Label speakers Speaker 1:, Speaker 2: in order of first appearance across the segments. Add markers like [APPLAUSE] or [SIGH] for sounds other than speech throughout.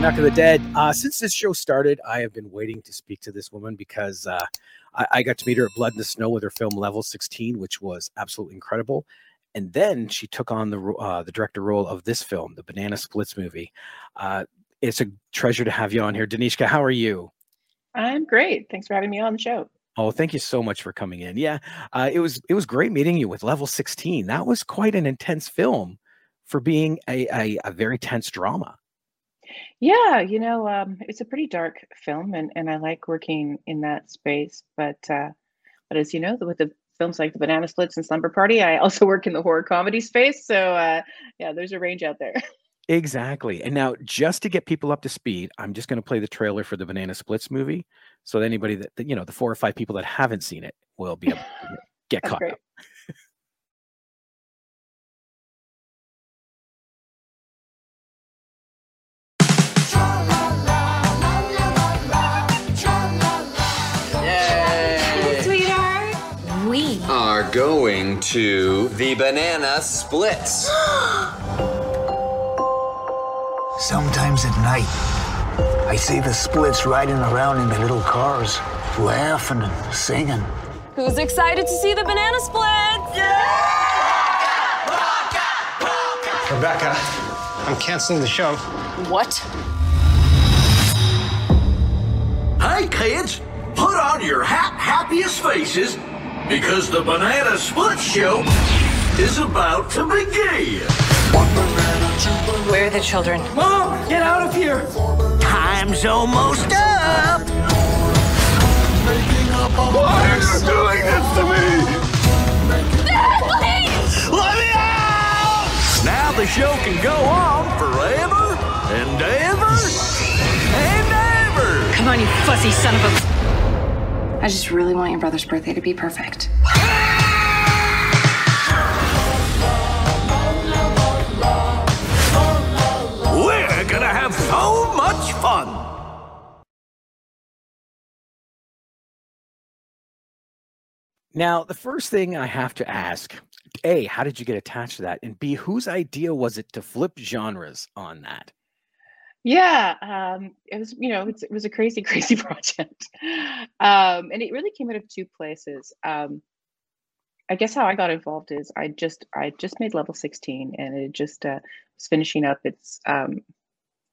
Speaker 1: Canuck of the Dead. Uh, since this show started, I have been waiting to speak to this woman because uh, I, I, got to meet her at Blood in the Snow with her film Level 16, which was absolutely incredible. And then she took on the uh, the director role of this film, the Banana Splits movie. Uh, it's a treasure to have you on here, Danishka. How are you?
Speaker 2: I'm great. Thanks for having me on the show.
Speaker 1: Oh, thank you so much for coming in. Yeah, uh, it was it was great meeting you with Level 16. That was quite an intense film for being a, a, a very tense drama.
Speaker 2: Yeah, you know, um, it's a pretty dark film, and, and I like working in that space. But uh, but as you know, with the films like The Banana Splits and Slumber Party, I also [LAUGHS] work in the horror comedy space. So uh, yeah, there's a range out there. [LAUGHS]
Speaker 1: Exactly. And now, just to get people up to speed, I'm just going to play the trailer for the Banana Splits movie, so that anybody that you know, the four or five people that haven't seen it, will be able to [LAUGHS] get caught up.
Speaker 3: Are going to the Banana Splits. [GASPS]
Speaker 4: Sometimes at night, I see the splits riding around in their little cars, laughing and singing.
Speaker 5: Who's excited to see the banana splits? Yeah!
Speaker 6: Rebecca, I'm canceling the show.
Speaker 5: What?
Speaker 7: Hey, kids, put on your ha- happiest faces because the Banana Split Show is about to begin.
Speaker 5: Where are the children?
Speaker 7: Mom, get out of here! Time's almost up! Why are you doing this to me?
Speaker 5: Dad, please!
Speaker 7: Let me out! Now the show can go on forever and ever and ever!
Speaker 5: Come on, you fuzzy son of a... I just really want your brother's birthday to be perfect.
Speaker 7: We're gonna have so much fun!
Speaker 1: Now, the first thing I have to ask A, how did you get attached to that? And B, whose idea was it to flip genres on that?
Speaker 2: Yeah, um, it was, you know, it was a crazy, [LAUGHS] crazy project. Um, and it really came out of two places. Um, I guess how I got involved is I just I just made level 16 and it just uh, was finishing up its um,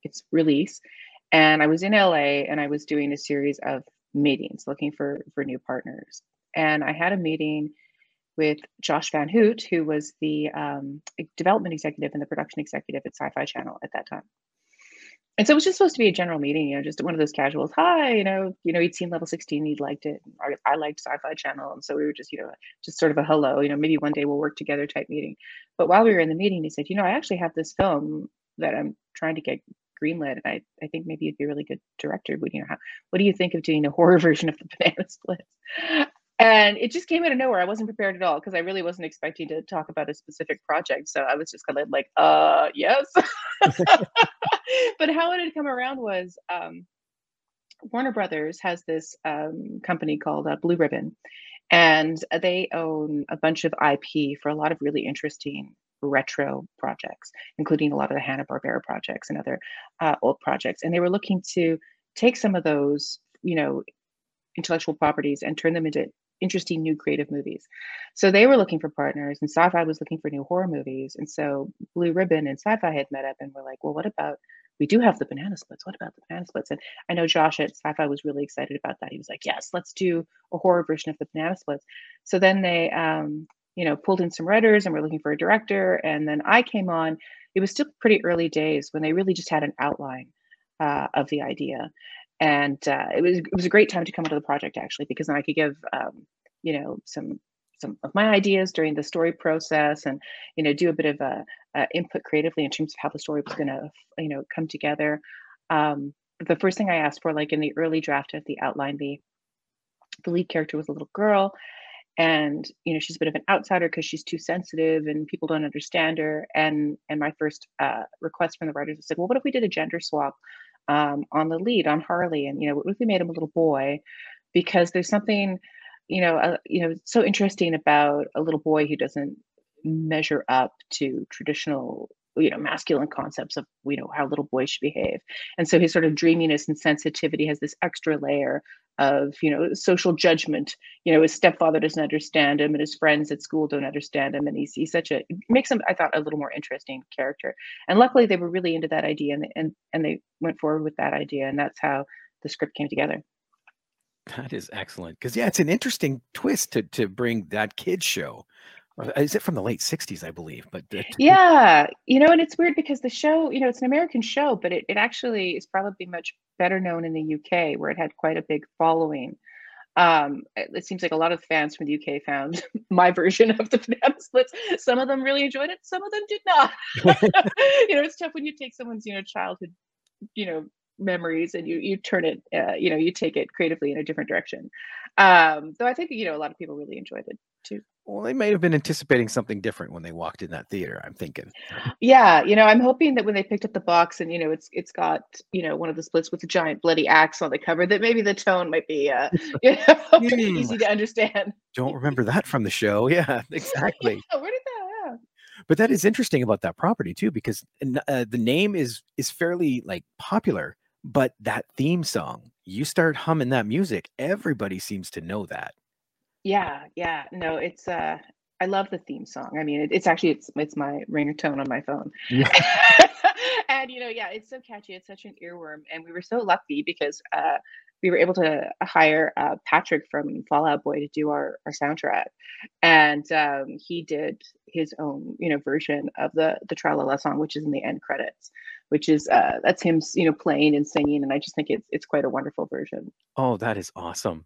Speaker 2: its release. And I was in LA and I was doing a series of meetings looking for for new partners. And I had a meeting with Josh Van Hoot, who was the um, development executive and the production executive at Sci-Fi Channel at that time and so it was just supposed to be a general meeting, you know, just one of those casuals. Hi, you know, you know, he'd seen level 16, he'd liked it. I, I liked Sci-Fi Channel, and so we were just, you know, just sort of a hello, you know, maybe one day we'll work together type meeting. But while we were in the meeting, he said, you know, I actually have this film that I'm trying to get greenlit, and I, I think maybe you'd be a really good director. Would you know, how, what do you think of doing a horror [LAUGHS] version of the Banana Splits? And it just came out of nowhere. I wasn't prepared at all because I really wasn't expecting to talk about a specific project. So I was just kind of like, uh, yes. [LAUGHS] but how it had come around was um, Warner Brothers has this um, company called uh, Blue Ribbon, and they own a bunch of IP for a lot of really interesting retro projects, including a lot of the Hanna Barbera projects and other uh, old projects. And they were looking to take some of those, you know, intellectual properties and turn them into interesting new creative movies. So they were looking for partners, and Sci-Fi was looking for new horror movies. And so Blue Ribbon and Sci-Fi had met up and were like, "Well, what about we do have the banana splits? What about the banana splits?" And I know Josh at Sci-Fi was really excited about that. He was like, "Yes, let's do a horror version of the banana splits." So then they, um, you know, pulled in some writers and we're looking for a director. And then I came on. It was still pretty early days when they really just had an outline uh, of the idea and uh, it was it was a great time to come into the project actually because then I could give um, you know some some of my ideas during the story process and you know do a bit of a, a input creatively in terms of how the story was going to you know come together. Um, the first thing I asked for, like in the early draft of the outline, the the lead character was a little girl and you know she's a bit of an outsider because she's too sensitive and people don't understand her and and my first uh, request from the writers was like well what if we did a gender swap um, on the lead on Harley, and you know, we made him a little boy? Because there's something, you know, uh, you know, so interesting about a little boy who doesn't measure up to traditional you know masculine concepts of you know how little boys should behave and so his sort of dreaminess and sensitivity has this extra layer of you know social judgment. You know his stepfather doesn't understand him and his friends at school don't understand him and he's, he's such a makes him i thought a little more interesting character. And luckily they were really into that idea and and, and they went forward with that idea and that's how the script came together.
Speaker 1: That is excellent. Because yeah it's an interesting twist to to bring that kids show is it from the late 60s i believe but [LAUGHS] [LAUGHS]
Speaker 2: yeah you know and it's weird because the show you know it's an american show but it, it actually is probably much better known in the uk where it had quite a big following. Um, it, it seems like a lot of fans from the uk found [LAUGHS] my version of the banana splits. Some of them really enjoyed it some of them did not. You know it's tough when you take someone's you know childhood you know memories and you you turn it uh, you know you take it creatively in a different direction. Um though i think you know a lot of people really enjoyed it too
Speaker 1: well, they may have been anticipating something different when they walked in that theater. I'm thinking.
Speaker 2: Yeah, you know, I'm hoping that when they picked up the box and you know it's it's got you know one of the splits with a giant bloody axe on the cover, that maybe the tone might be uh, [LAUGHS] you know [LAUGHS] mm. easy to understand.
Speaker 1: Don't remember that from the show. [LAUGHS] Yeah, exactly.
Speaker 2: yeah, where did that? Yeah.
Speaker 1: But that is interesting about that property too, because uh, the name is is fairly like popular, but that theme song, you start humming that music, everybody seems to know that.
Speaker 2: Yeah, yeah. No, it's uh I love the theme song. I mean, it, it's actually it's it's my ringtone on my phone. Yeah. [LAUGHS] and you know, yeah, it's so catchy. It's such an earworm, and we were so lucky because uh, we were able to hire uh, Patrick from Fall Out Boy to do our our soundtrack, and um, he did his own you know version of the the Tralala song, which is in the end credits, which is uh, that's him you know playing and singing, and I just think it's it's quite a wonderful version.
Speaker 1: Oh, that is awesome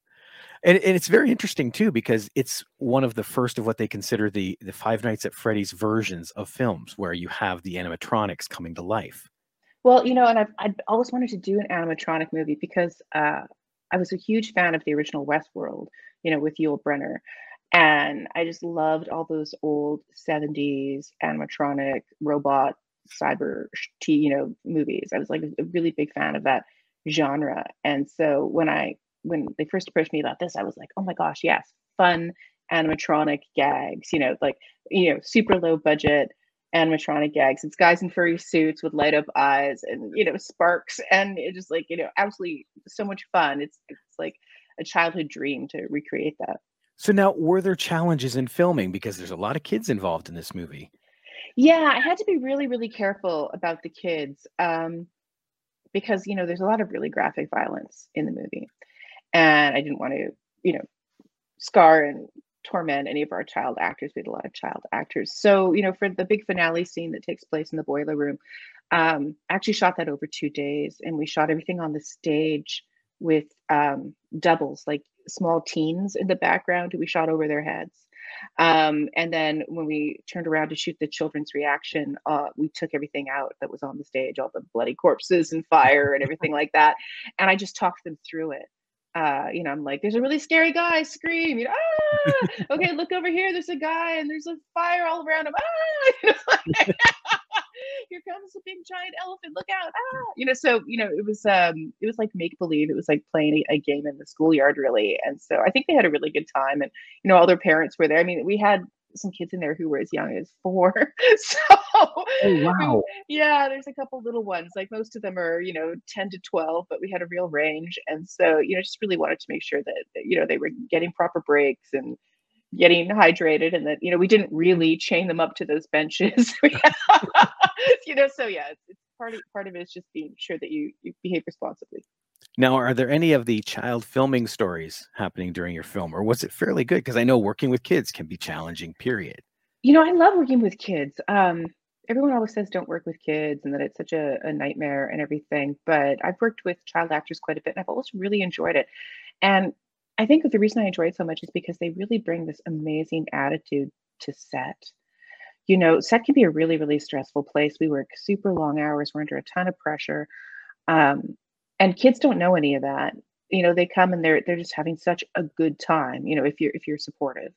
Speaker 1: and, and it's very interesting too because it's one of the first of what they consider the the Five Nights at Freddy's versions of films where you have the animatronics coming to life.
Speaker 2: Well, you know, and I've I'd always wanted to do an animatronic movie because uh, I was a huge fan of the original Westworld, you know, with Yul Brynner. and I just loved all those old '70s animatronic robot cyber T you know movies. I was like a really big fan of that genre, and so when I when they first approached me about this, I was like, oh my gosh, yes, fun animatronic gags, you know, like, you know, super low budget animatronic gags. It's guys in furry suits with light up eyes and, you know, sparks. And it just like, you know, absolutely so much fun. It's, it's like a childhood dream to recreate that.
Speaker 1: So now, were there challenges in filming because there's a lot of kids involved in this movie?
Speaker 2: Yeah, I had to be really, really careful about the kids um, because you know there's a lot of really graphic violence in the movie, and I didn't want to, you know, scar and torment any of our child actors. We had a lot of child actors. So, you know, for the big finale scene that takes place in the boiler room, um, I actually shot that over two days and we shot everything on the stage with um, doubles, like small teens in the background who we shot over their heads. Um, and then when we turned around to shoot the children's reaction, uh, we took everything out that was on the stage, all the bloody corpses and fire and everything like that. And I just talked them through it uh, you know, I'm like, there's a really scary guy, scream, you know, ah, [LAUGHS] okay, look over here, there's a guy and there's a fire all around him. Ah, [LAUGHS] You know, [LAUGHS] here comes a big giant elephant, look out, ah, you know, so, you know, it was, um, it was like make believe, it was like playing a, a game in the schoolyard really. And so I think they had a really good time and, you know, all their parents were there. I mean, we had some kids in there who were as young as four. [LAUGHS] so
Speaker 1: oh, wow.
Speaker 2: yeah, there's a couple little ones. Like most of them are, you know, 10 to 12, but we had a real range. And so, you know, just really wanted to make sure that, you know, they were getting proper breaks and getting hydrated and that, you know, we didn't really chain them up to those benches. [LAUGHS] [LAUGHS] you know, so yeah, it's, part of part of it is just being sure that you you behave responsibly.
Speaker 1: Now, are there any of the child filming stories happening during your film, or was it fairly good? Because I know working with kids can be challenging. Period.
Speaker 2: You know, I love working with kids. Um, everyone always says don't work with kids and that it's such a, a nightmare and everything. But I've worked with child actors quite a bit, and I've always really enjoyed it. And I think the reason I enjoy it so much is because they really bring this amazing attitude to set. You know, set can be a really, really stressful place. We work super long hours. We're under a ton of pressure. Um, and kids don't know any of that. You know they come and they're they're just having such a good time you know if you're if you're supportive.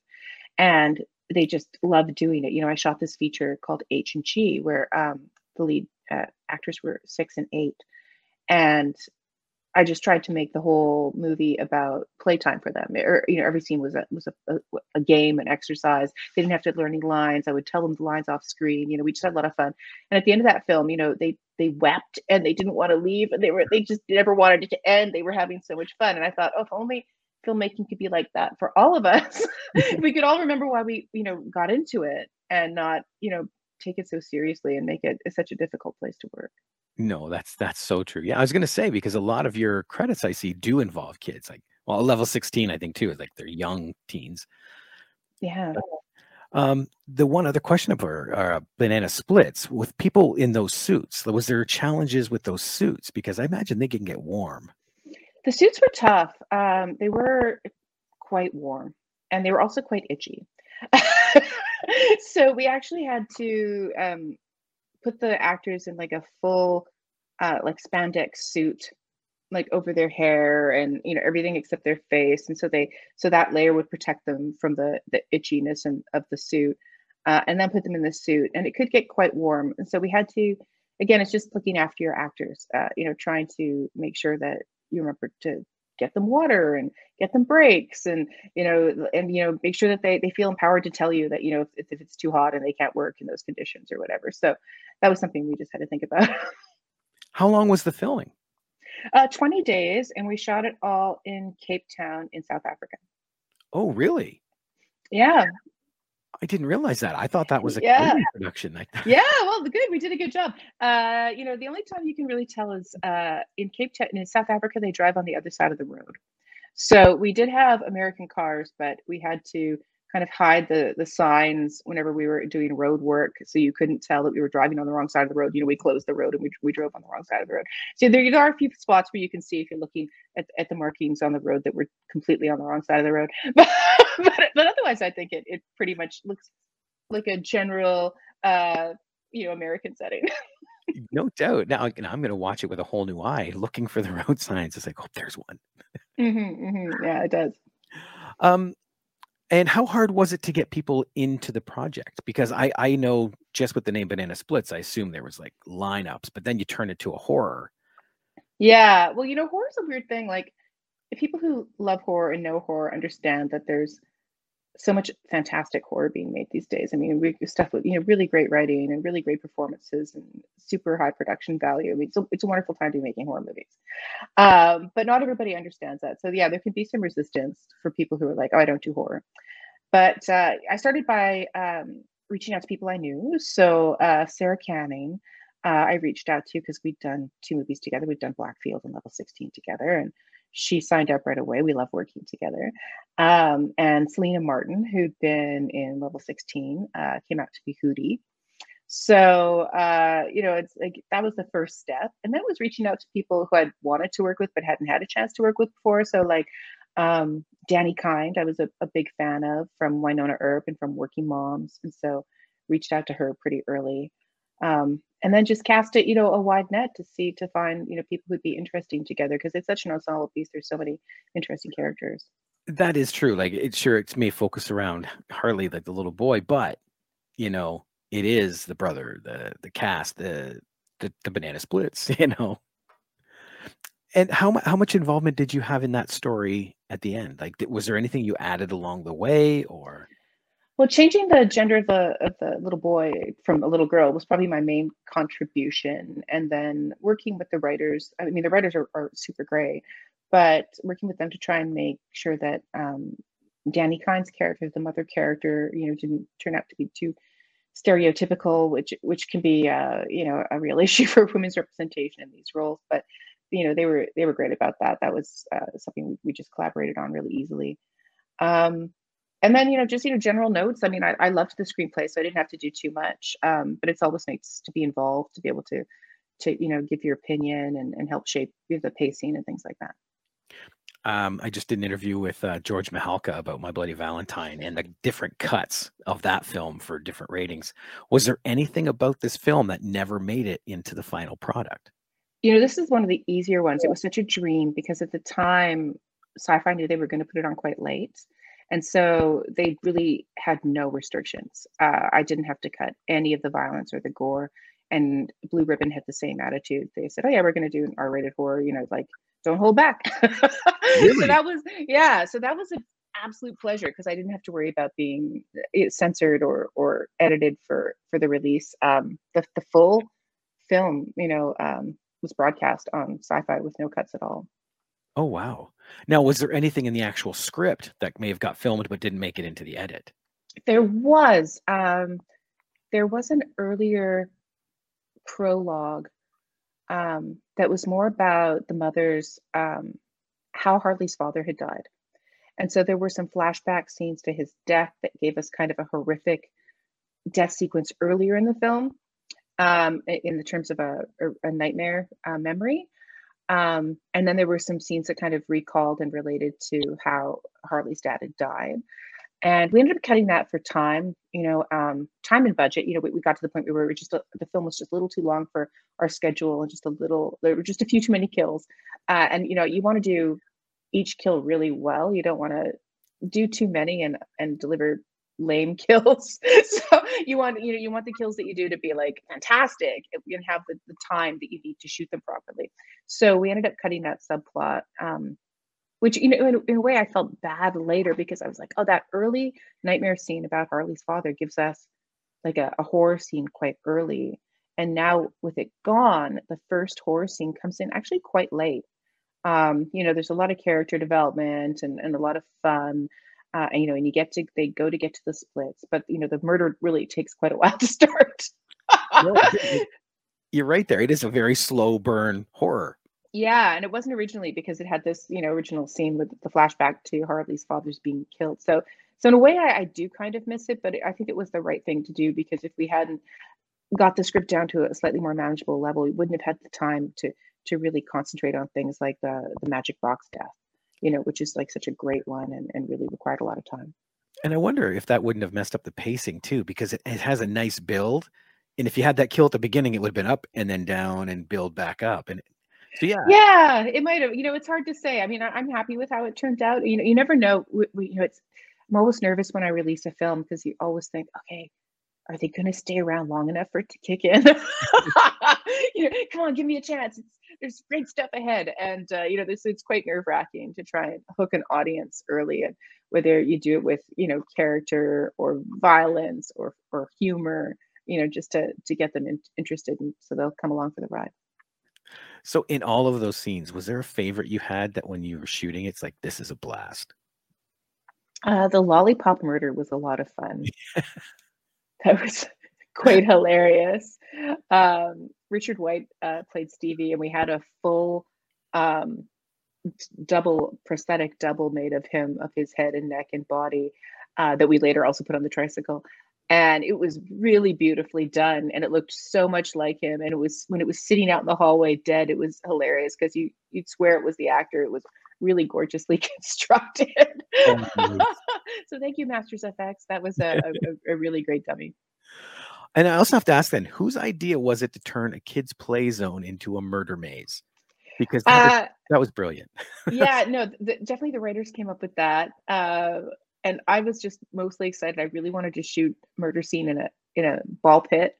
Speaker 2: And they just love doing it. You know i shot this feature called h and g where um, the lead uh, actors were six and eight. And I just tried to make the whole movie about playtime for them. Or you know, every scene was a was a, a, game, an exercise. They didn't have to learn any lines. I would tell them the lines off screen. You know, we just had a lot of fun. And at the end of that film, you know, they they wept and they didn't want to leave, and they were they just never wanted it to end. They were having so much fun, and I thought, oh, if only filmmaking could be like that for all of us. [LAUGHS] we could all remember why we you know got into it and not you know take it so seriously and make it such a difficult place to work.
Speaker 1: No, that's that's so true. Yeah, I was gonna say because a lot of your credits I see do involve kids. Like, well, level sixteen, I think too, is like they're young teens.
Speaker 2: Yeah.
Speaker 1: Um, the one other question of our banana splits with people in those suits. Was there challenges with those suits? Because I imagine they can get warm.
Speaker 2: The suits were tough. Um, they were quite warm, and they were also quite itchy. [LAUGHS] so we actually had to um, put the actors in like a full uh like spandex suit like over their hair and you know everything except their face. And so they so that layer would protect them from the the itchiness and of the suit uh, and then put them in the suit. And it could get quite warm. And so we had to again it's just looking after your actors uh, you know trying to make sure that you remember to get them water and get them breaks and you know and you know make sure that they, they feel empowered to tell you that you know if, if it's too hot and they can't work in those conditions or whatever. So that was something we just had to think about. [LAUGHS]
Speaker 1: How long was the filming?
Speaker 2: Uh, 20 days and we shot it all in cape town in south africa.
Speaker 1: Oh really?
Speaker 2: Yeah
Speaker 1: I didn't realize that. I thought that was a
Speaker 2: yeah.
Speaker 1: production.
Speaker 2: yeah, well, good. We did a good job. Uh, you know, the only time you can really tell is uh, in Cape Town, in South Africa, they drive on the other side of the road. So we did have American cars, but we had to kind of hide the the signs whenever we were doing road work, so you couldn't tell that we were driving on the wrong side of the road. You know, we closed the road and we, we drove on the wrong side of the road. So there, are a few spots where you can see if you're looking at, at the markings on the road that we're completely on the wrong side of the road. [LAUGHS] But but, but otherwise, I think it it pretty much looks like a general uh, you know American setting. [LAUGHS]
Speaker 1: no doubt. Now, you know, I'm going to watch it with a whole new eye, looking for the [LAUGHS] road signs. It's like, oh, there's one.
Speaker 2: Mm-hmm, mm-hmm. Yeah, it does.
Speaker 1: Um, and how hard was it to get people into the project? Because I I know just with the name Banana Splits, I assume there was like lineups, but then you turn it to a horror.
Speaker 2: Yeah, well, you know, horror is a weird thing. Like, people who love horror and know horror understand that there's so much fantastic horror being made these days. I mean, we stuff with you know really great writing and really great performances and super high production value. I mean, it's a, it's a wonderful time to be making horror movies, um, but not everybody understands that. So yeah, there can be some resistance for people who are like, oh, I don't do horror. But uh, I started by um, reaching out to people I knew. So uh, Sara Canning, uh, I reached out to because we'd done two movies together. We'd done Black Field and Level 16 together, and she signed up right away. We love working together. Um, and Celina Martin, who'd been in level 16, uh, came out to be Hootie. So, uh, you know, it's like that was the first step. And then was reaching out to people who I'd wanted to work with but hadn't had a chance to work with before. So, like um, Dani Kind, I was a, a big fan of from Wynonna Earp and from Working Moms. And so reached out to her pretty early. Um, and then just cast it, you know, a wide net to see to find, you know, people who'd be interesting together because it's such an ensemble piece. There's so many interesting characters.
Speaker 1: That is true. Like it sure it may focus around Harley, like the little boy, but you know, it is the brother, the the cast, the the, the banana splits, [LAUGHS] you know. And how how much involvement did you have in that story at the end? Like, was there anything you added along the way, or?
Speaker 2: Well, changing the gender of the of the little boy from a little girl was probably my main contribution, and then working with the writers. I mean, the writers are, are super great, but working with them to try and make sure that um, Dani Kind's character, the mother character, you know, didn't turn out to be too stereotypical, which which can be uh, you know a real [LAUGHS] issue for women's representation in these roles. But you know, they were they were great about that. That was uh, something we just collaborated on really easily. Um, and then you know just you know general notes i mean i, I loved the screenplay so i didn't have to do too much um, but it's always nice to be involved to be able to to you know give your opinion and, and help shape the pacing and things like that
Speaker 1: um, I just did an interview with uh, George Mihalka about My Bloody Valentine and the different cuts of that film for different ratings. Was there anything about this film that never made it into the final product?
Speaker 2: You know, this is one of the easier ones. It was such a dream because at the time, sci fi knew they were going to put it on quite late. And so they really had no restrictions. Uh, I didn't have to cut any of the violence or the gore. And Blue Ribbon had the same attitude. They said, "Oh yeah, we're going to do an R-rated horror, you know, like don't hold back. [LAUGHS]
Speaker 1: Really?
Speaker 2: so that was yeah. So that was an absolute pleasure because I didn't have to worry about being uh, censored or or edited for for the release. Um, the the full film, you know, um, was broadcast on Sci-Fi with no cuts at all.
Speaker 1: Oh wow. Now, was there anything in the actual script that may have got filmed but didn't make it into the edit?
Speaker 2: There was um, there was an earlier prologue um, that was more about the mother's um, how Harley's father had died, and so there were some flashback scenes to his death that gave us kind of a horrific death sequence earlier in the film, um, in the terms of a, a, nightmare uh, memory. Um, and then there were some scenes that kind of recalled and related to how Harley's dad had died. And we ended up cutting that for time, you know, um, time and budget. You know, we, we got to the point where we were just, a, the film was just a little too long for our schedule and just a little, there were just a few too many kills. Uh, and, you know, you want to do each kill really well. You don't want to do too many and, and deliver lame [LAUGHS] kills. so you want, you know, you want the kills that you do to be like fantastic and have the, the time that you need to shoot them properly. So we ended up cutting that subplot. Um, which you know in, in a way i felt bad later because i was like oh that early nightmare scene about harley's father gives us like a, a horror scene quite early and now with it gone the first horror scene comes in actually quite late um you know there's a lot of character development and, and a lot of fun uh, and you know and you get to they go to get to the splits but you know the murder really takes quite a while to start [LAUGHS]
Speaker 1: You're right there. It is a very slow burn horror.
Speaker 2: Yeah, and it wasn't originally because it had this, you know, original scene with the flashback to Harley's father's being killed. So, so in a way, I, I do kind of miss it, but I think it was the right thing to do because if we hadn't got the script down to a slightly more manageable level, we wouldn't have had the time to to really concentrate on things like the the magic box death, you know, which is like such a great one and, and really required a lot of time.
Speaker 1: And I wonder if that wouldn't have messed up the pacing too, because it, it has a nice build. And if you had that kill at the beginning, it would have been up and then down and build back up. And so yeah,
Speaker 2: Yeah, it might have. You know, it's hard to say. I mean, I, I'm happy with how it turned out. You know, you never know. We, we, you know, it's. I'm always nervous when I release a film because you always think, okay, are they going to stay around long enough for it to kick in? [LAUGHS] you know, come on, give me a chance. It's, there's great stuff ahead, and uh, you know, this it's quite nerve wracking to try and hook an audience early, and whether you do it with you know character or violence or or humor, you know, just to to get them in, interested, and so they'll come along for the ride.
Speaker 1: So in all of those scenes, was there a favorite you had that when you were shooting, it's like this is a blast?
Speaker 2: Uh, the lollipop murder was a lot of fun. [LAUGHS] that was [LAUGHS] quite hilarious. Um, Richard White uh, played Stevie, and we had a full um, double prosthetic double made of him, of his head and neck and body, uh, that we later also put on the tricycle. And it was really beautifully done, and it looked so much like him. And it was when it was sitting out in the hallway dead, it was hilarious because you you'd swear it was the actor. It was really gorgeously [LAUGHS] constructed.
Speaker 1: Oh.
Speaker 2: So thank you, Masters FX. That was a, [LAUGHS] a, a really great dummy.
Speaker 1: And I also have to ask then, whose idea was it to turn a kids' play zone into a murder maze? Because that, was,
Speaker 2: Uh,
Speaker 1: that was brilliant. [LAUGHS]
Speaker 2: yeah, no, th- definitely the writers came up with that. Uh, and I was just mostly excited. I really wanted to shoot murder scene in a in a ball pit.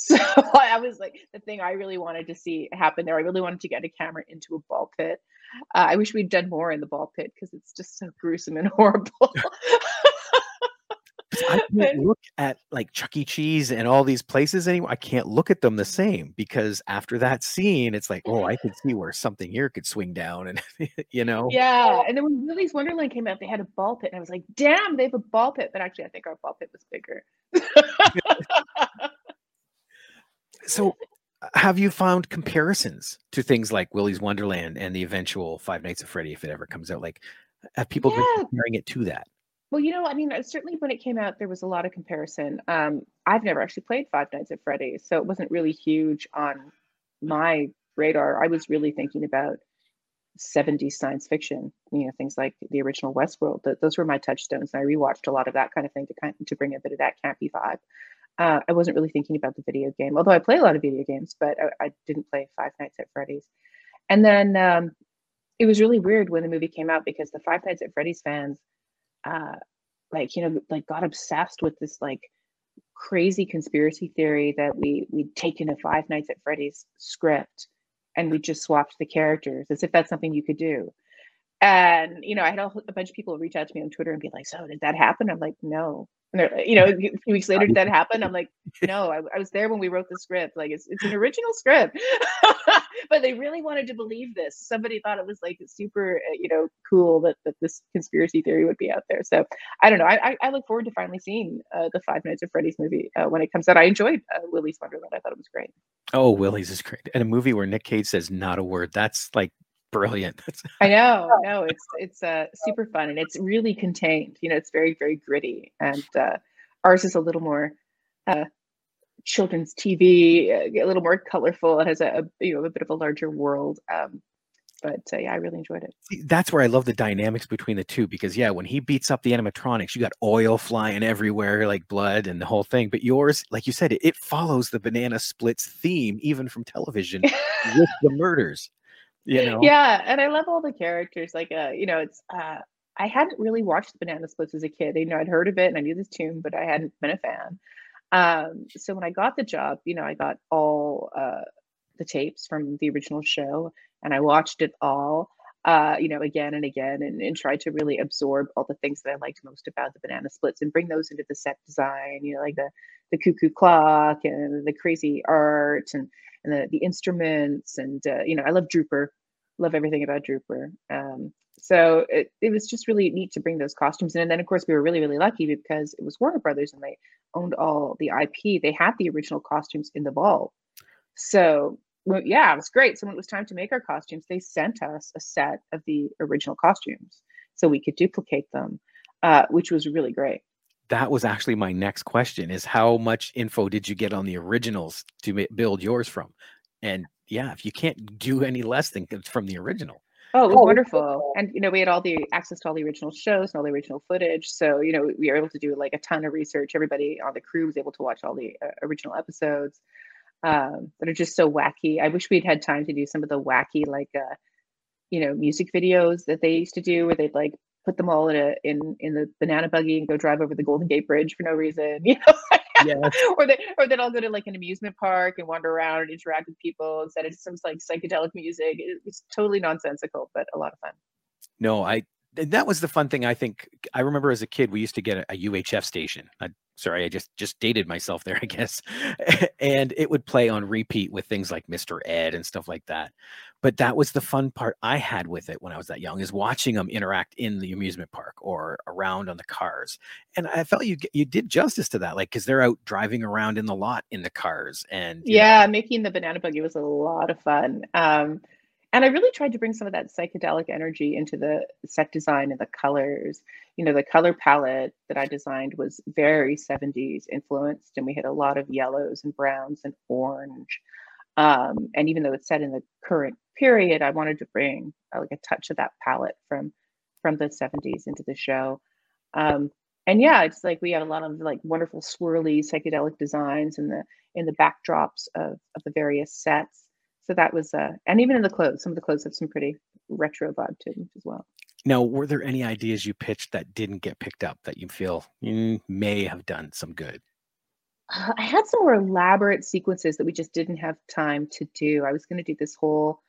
Speaker 2: So [LAUGHS] I was like the thing I really wanted to see happen there. I really wanted to get a camera into a ball pit. Uh, I wish we'd done more in the ball pit because it's just so gruesome and [LAUGHS] horrible. [LAUGHS]
Speaker 1: I can't look at like Chuck E. Cheese and all these places anymore. I can't look at them the same because after that scene, it's like, oh, I could see where something here could swing down, and you know,
Speaker 2: Yeah, and then when Willy's Wonderland came out, they had a ball pit, and I was like, "Damn, they have a ball pit!" But actually, I think our ball pit was bigger.
Speaker 1: So, have you found comparisons to things like Willy's Wonderland and the eventual Five Nights at Freddy, if it ever comes out? Like, have people been comparing it to that?
Speaker 2: Well, you know, I mean, uh, certainly when it came out, there was a lot of comparison. Um, I've never actually played Five Nights at Freddy's, so it wasn't really huge on my radar. I was really thinking about 70s science fiction, you know, things like the original Westworld. Th- those were my touchstones, and I rewatched a lot of that kind of thing to kind to bring a bit of that campy vibe. Uh, I wasn't really thinking about the video game, although I play a lot of video games, but I, I didn't play Five Nights at Freddy's. And then um, it was really weird when the movie came out because the Five Nights at Freddy's fans uh like you know like got obsessed with this like crazy conspiracy theory that we we'd taken a five nights at freddy's script and we just swapped the characters as if that's something you could do. And you know, I had a, a bunch of people reach out to me on Twitter and be like, "So did that happen?" I'm like, "No." And they're, you know, a few weeks [LAUGHS] later, did that happen? I'm like, "No, I, I was there when we wrote the script. Like, it's it's an original script." [LAUGHS] but they really wanted to believe this. Somebody thought it was like super, uh, you know, cool that, that this conspiracy theory would be out there. So I don't know. I, I look forward to finally seeing uh, the Five Nights at Freddy's movie uh, when it comes out. I enjoyed uh, Willy's Wonderland. I thought it was great.
Speaker 1: Oh, Willy's is great. And a movie where Nick Cage says not a word. That's like brilliant.
Speaker 2: I know. [LAUGHS] No, it's it's uh, super fun and it's really contained. You know, it's very very gritty, and uh, ours is a little more uh, children's TV, uh, a little more colorful. It has a, a, you know a bit of a larger world. Um, but uh, yeah, I really enjoyed it.
Speaker 1: See, that's where I love the dynamics between the two because yeah, when he beats up the animatronics, you got oil flying everywhere, like blood and the whole thing. But yours, like you said, it, it follows the banana splits theme, even from television, [LAUGHS] with the murders. You know?
Speaker 2: Yeah, and I love all the characters. Like, uh, you know, it's uh, I hadn't really watched Banana Splits as a kid. You know, I'd heard of it and I knew this tune, but I hadn't been a fan. Um, so when I got the job, you know, I got all uh, the tapes from the original show and I watched it all, uh, you know, again and again and, and tried to really absorb all the things that I liked most about the banana splits and bring those into the set design, you know, like the, the cuckoo clock and the crazy art and, and the, the instruments. And, uh, you know, I love Drooper, love everything about Drooper. Um, so it, it was just really neat to bring those costumes in. And then, of course, we were really, really lucky because it was Warner Brothers and they owned all the IP. They had the original costumes in the vault. So, well, yeah, it was great. So when it was time to make our costumes, they sent us a set of the original costumes so we could duplicate them, uh, which was really great.
Speaker 1: That was actually my next question: is how much info did you get on the originals to build yours from? And yeah, if you can't do any less than from the original.
Speaker 2: Oh, it was oh, wonderful. And, you know, we had all the access to all the original shows and all the original footage. So, you know, we were able to do like a ton of research. Everybody on the crew was able to watch all the uh, original episodes um, that are just so wacky. I wish we'd had time to do some of the wacky, like, uh, you know, music videos that they used to do where they'd like put them all in a in in the banana buggy and go drive over the Golden Gate Bridge for no reason. [LAUGHS] You know, yes. or they or then I'll go to like an amusement park and wander around and interact with people instead of some like psychedelic music. It's totally nonsensical, but a lot of fun.
Speaker 1: No, I that was the fun thing. I think I remember as a kid we used to get a, a UHF station. I, sorry, I just just dated myself there, [LAUGHS] I guess. and it would play on repeat with things like Mr. Ed and stuff like that. But that was the fun part I had with it when I was that young is watching them interact in the amusement park or around on the cars. And I felt you you did justice to that, like because they're out driving around in the lot in the cars and
Speaker 2: yeah, know. making the banana buggy was a lot of fun. Um, and I really tried to bring some of that psychedelic energy into the set design and the colors. You know, the color palette that I designed was very 70s influenced, and we had a lot of yellows and browns and orange. Um, and even though it's set in the current period, I wanted to bring uh, like a touch of that palette from from the 70s into the show. Um, and yeah, it's like we had a lot of like wonderful swirly psychedelic designs in the in the backdrops of, of the various sets so that was uh and even in the clothes some of the clothes have some pretty retro vibe to them as well.
Speaker 1: Now were there any ideas you pitched that didn't get picked up that you feel you may have done some good?
Speaker 2: Uh, i had some more elaborate sequences that we just didn't have time to do. I was going to do this whole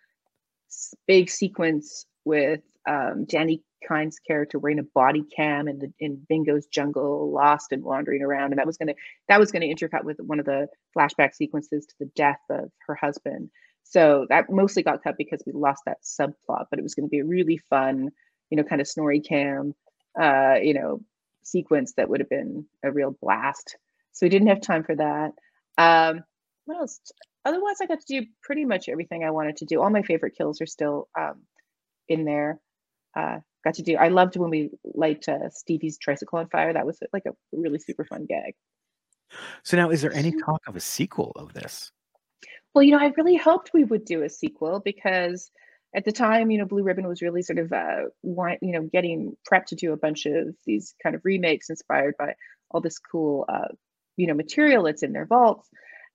Speaker 2: big sequence with um, Dani Kind's character wearing a body cam in the in Bingo's jungle, lost and wandering around, and that was gonna that was gonna intercut with one of the flashback sequences to the death of her husband. So that mostly got cut because we lost that subplot, but it was going to be a really fun, you know, kind of SnorriCam, uh, you know, sequence that would have been a real blast. So we didn't have time for that. Um, what else? Otherwise, I got to do pretty much everything I wanted to do. All my favorite kills are still um, in there. Uh, got to do. I loved when we light uh, Stevie's tricycle on fire. That was like a really super fun gag.
Speaker 1: So now, is there any talk of a sequel of this?
Speaker 2: Well, you know, I really hoped we would do a sequel because at the time, you know, Blue Ribbon was really sort of, uh, want, you know, getting prepped to do a bunch of these kind of remakes inspired by all this cool, uh, you know, material that's in their vaults.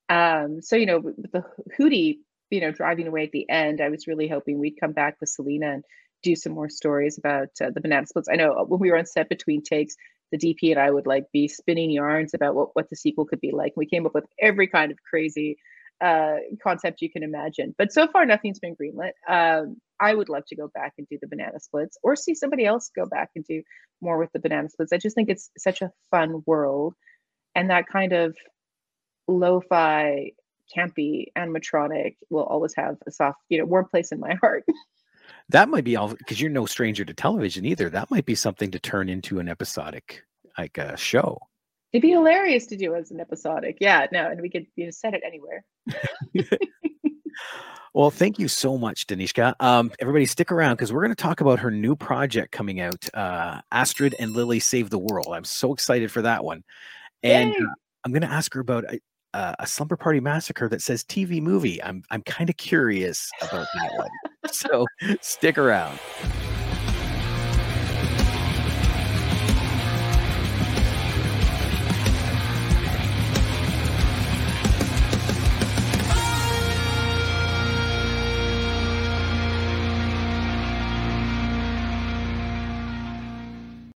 Speaker 2: Um, so, you know, with the Hootie, you know, driving away at the end, I was really hoping we'd come back with Celina and do some more stories about uh, the banana splits. I know uh, when we were on set between takes, the DP and I would like be spinning yarns about what, what the sequel could be like. We came up with every kind of crazy uh, concept you can imagine. But so far, nothing's been greenlit. Um, I would love to go back and do the banana splits, or see somebody else go back and do more with the banana splits. I just think it's such a fun world, and that kind of lo-fi, campy animatronic will always have a soft, you know, warm place in my heart. [LAUGHS]
Speaker 1: That might be all because you're no stranger to television either. That might be something to turn into an episodic like a show.
Speaker 2: It'd be hilarious to do as an episodic. Yeah, no, and we could you know, set it anywhere. [LAUGHS]
Speaker 1: well, thank you so much, Danishka. Um, everybody, stick around because we're going to talk about her new project coming out, uh, Astrid and Lily Save the World. I'm so excited for that one, and uh, I'm going to ask her about uh, a slumber party massacre that says TV movie. I'm I'm kind of curious about that one. so stick around.